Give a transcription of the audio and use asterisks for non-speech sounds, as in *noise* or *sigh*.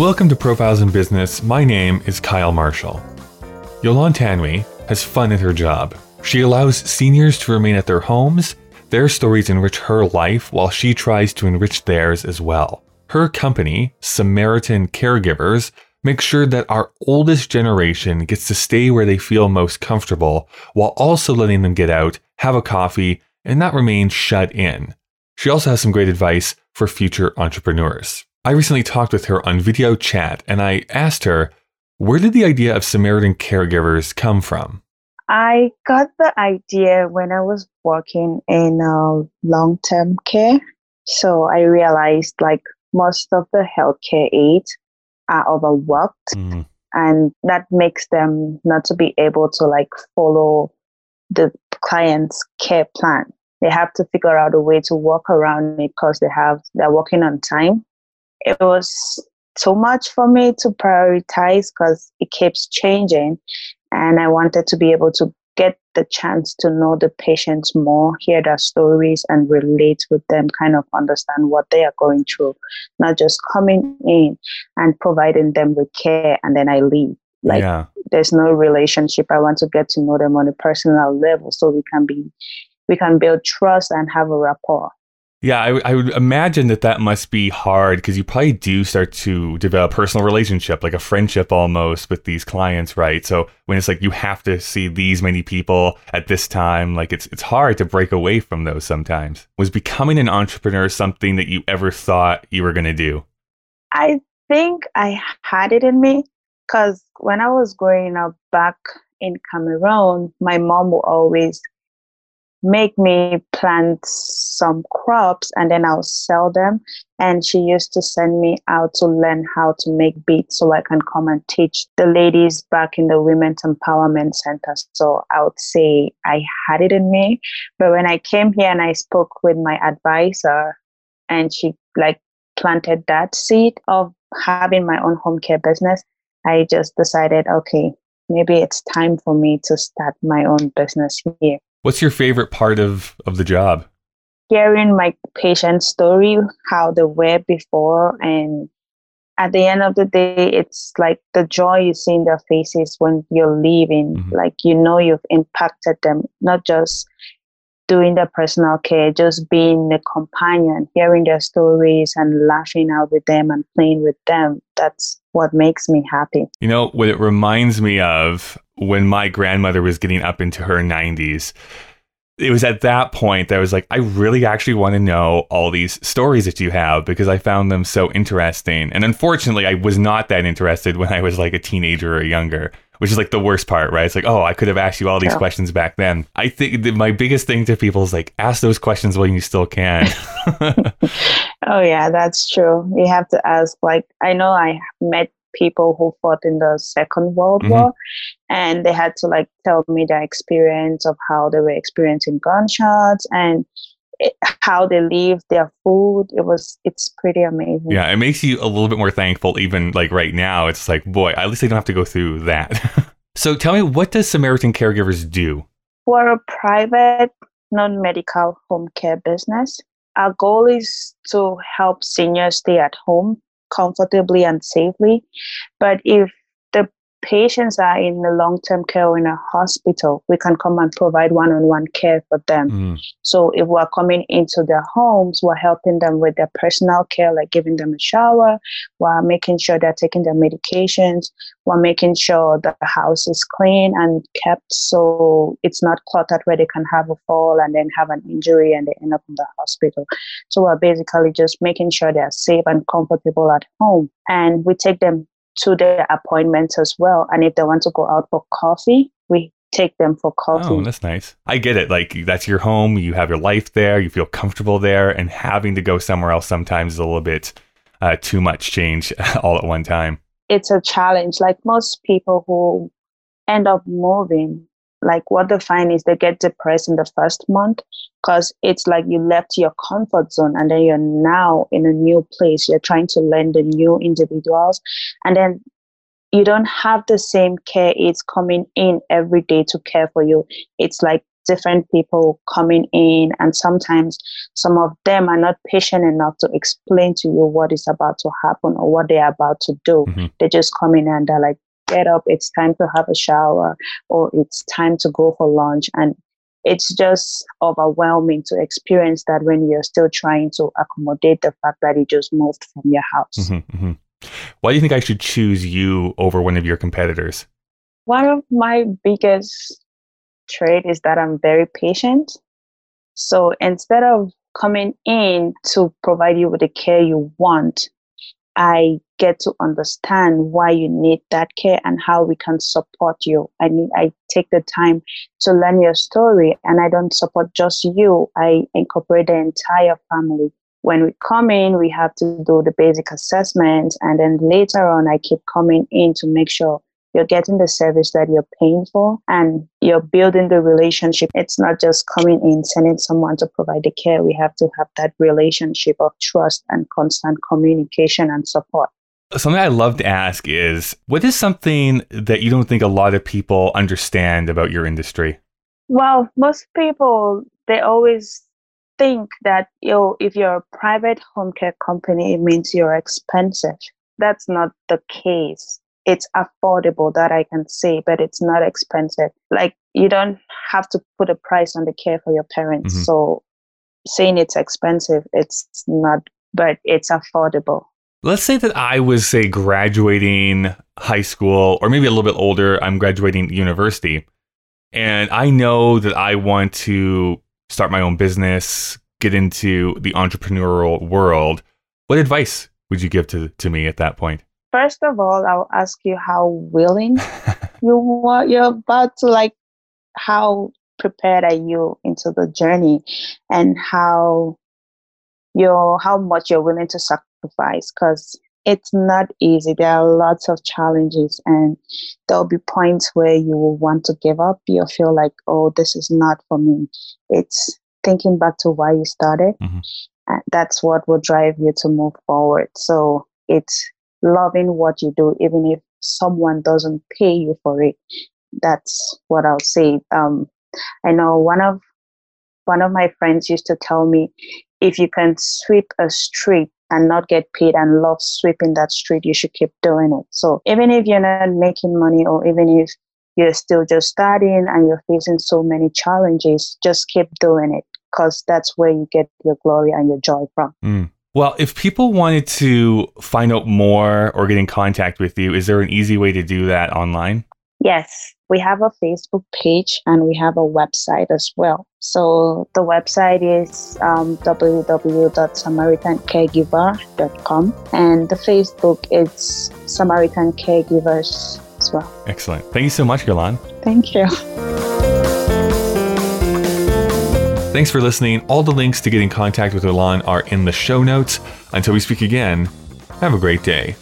Welcome to Profiles in Business. My name is Kyle Marshall. Yolande Tanwi has fun at her job. She allows seniors to remain at their homes. Their stories enrich her life while she tries to enrich theirs as well. Her company, Samaritan Caregivers, makes sure that our oldest generation gets to stay where they feel most comfortable while also letting them get out, have a coffee, and not remain shut in. She also has some great advice for future entrepreneurs. I recently talked with her on video chat and I asked her, where did the idea of Samaritan caregivers come from? I got the idea when I was working in uh, long term care. So I realized like most of the healthcare aides are overworked mm. and that makes them not to be able to like follow the client's care plan. They have to figure out a way to work around it because they have they're working on time. It was too much for me to prioritize because it keeps changing and I wanted to be able to get the chance to know the patients more, hear their stories, and relate with them, kind of understand what they are going through, not just coming in and providing them with care and then I leave. Like yeah. there's no relationship. I want to get to know them on a personal level so we can be we can build trust and have a rapport. Yeah, I, I would imagine that that must be hard because you probably do start to develop personal relationship, like a friendship almost with these clients, right? So when it's like you have to see these many people at this time, like it's it's hard to break away from those sometimes. Was becoming an entrepreneur something that you ever thought you were going to do? I think I had it in me because when I was growing up back in Cameroon, my mom would always make me plant some crops and then I'll sell them. And she used to send me out to learn how to make beads so I can come and teach the ladies back in the Women's Empowerment Center. So I would say I had it in me. But when I came here and I spoke with my advisor and she like planted that seed of having my own home care business, I just decided, okay, maybe it's time for me to start my own business here. What's your favorite part of, of the job? Hearing my patient's story, how they were before, and at the end of the day, it's like the joy you see in their faces when you're leaving. Mm-hmm. Like you know you've impacted them, not just doing their personal care, just being the companion, hearing their stories and laughing out with them and playing with them. That's what makes me happy. You know, what it reminds me of when my grandmother was getting up into her 90s it was at that point that I was like, I really actually want to know all these stories that you have because I found them so interesting. And unfortunately, I was not that interested when I was like a teenager or younger, which is like the worst part, right? It's like, oh, I could have asked you all these yeah. questions back then. I think my biggest thing to people is like, ask those questions while you still can. *laughs* *laughs* oh, yeah, that's true. You have to ask. Like, I know I met people who fought in the Second World mm-hmm. War, and they had to like tell me their experience of how they were experiencing gunshots and it, how they leave their food. It was it's pretty amazing. Yeah, it makes you a little bit more thankful. Even like right now, it's like boy, at least they don't have to go through that. *laughs* so tell me, what does Samaritan Caregivers do? For a private non-medical home care business, our goal is to help seniors stay at home comfortably and safely. But if patients are in the long term care or in a hospital, we can come and provide one on one care for them. Mm. So if we're coming into their homes, we're helping them with their personal care, like giving them a shower, we're making sure they're taking their medications, we're making sure that the house is clean and kept so it's not cluttered where they can have a fall and then have an injury and they end up in the hospital. So we're basically just making sure they're safe and comfortable at home. And we take them to their appointments as well. And if they want to go out for coffee, we take them for coffee. Oh, that's nice. I get it. Like that's your home. You have your life there. You feel comfortable there, and having to go somewhere else sometimes is a little bit uh, too much change *laughs* all at one time. It's a challenge. Like most people who end up moving, like what they find is they get depressed in the first month because it's like you left your comfort zone and then you're now in a new place you're trying to learn the new individuals and then you don't have the same care aides coming in every day to care for you it's like different people coming in, and sometimes some of them are not patient enough to explain to you what is about to happen or what they are about to do. Mm-hmm. They just come in and they're like, get up, it's time to have a shower, or it's time to go for lunch. And it's just overwhelming to experience that when you're still trying to accommodate the fact that you just moved from your house. Mm-hmm, mm-hmm. Why do you think I should choose you over one of your competitors? One of my biggest trait is that I'm very patient. So instead of coming in to provide you with the care you want, I get to understand why you need that care and how we can support you. I need I take the time to learn your story and I don't support just you. I incorporate the entire family. When we come in, we have to do the basic assessment and then later on I keep coming in to make sure you're getting the service that you're paying for and you're building the relationship. It's not just coming in, sending someone to provide the care. We have to have that relationship of trust and constant communication and support. Something I love to ask is what is something that you don't think a lot of people understand about your industry? Well, most people, they always think that you if you're a private home care company, it means you're expensive. That's not the case it's affordable that I can say, but it's not expensive. Like you don't have to put a price on the care for your parents. Mm-hmm. So saying it's expensive, it's not, but it's affordable. Let's say that I was, say, graduating high school, or maybe a little bit older, I'm graduating university, and I know that I want to start my own business, get into the entrepreneurial world. What advice would you give to, to me at that point? first of all, I'll ask you how willing *laughs* you want you're about to like how prepared are you into the journey and how you're how much you're willing to sacrifice because it's not easy there are lots of challenges and there'll be points where you will want to give up you'll feel like oh this is not for me it's thinking back to why you started mm-hmm. that's what will drive you to move forward so it's loving what you do, even if someone doesn't pay you for it. That's what I'll say. Um, I know one of one of my friends used to tell me, if you can sweep a street and not get paid and love sweeping that street, you should keep doing it. So even if you're not making money or even if you're still just starting and you're facing so many challenges, just keep doing it because that's where you get your glory and your joy from. Mm. Well, if people wanted to find out more or get in contact with you, is there an easy way to do that online? Yes, we have a Facebook page and we have a website as well. So the website is um, www.samaritancaregiver.com and the Facebook is Samaritan Caregivers as well. Excellent. Thank you so much, Yolande. Thank you. Thanks for listening. All the links to get in contact with Yolande are in the show notes. Until we speak again, have a great day.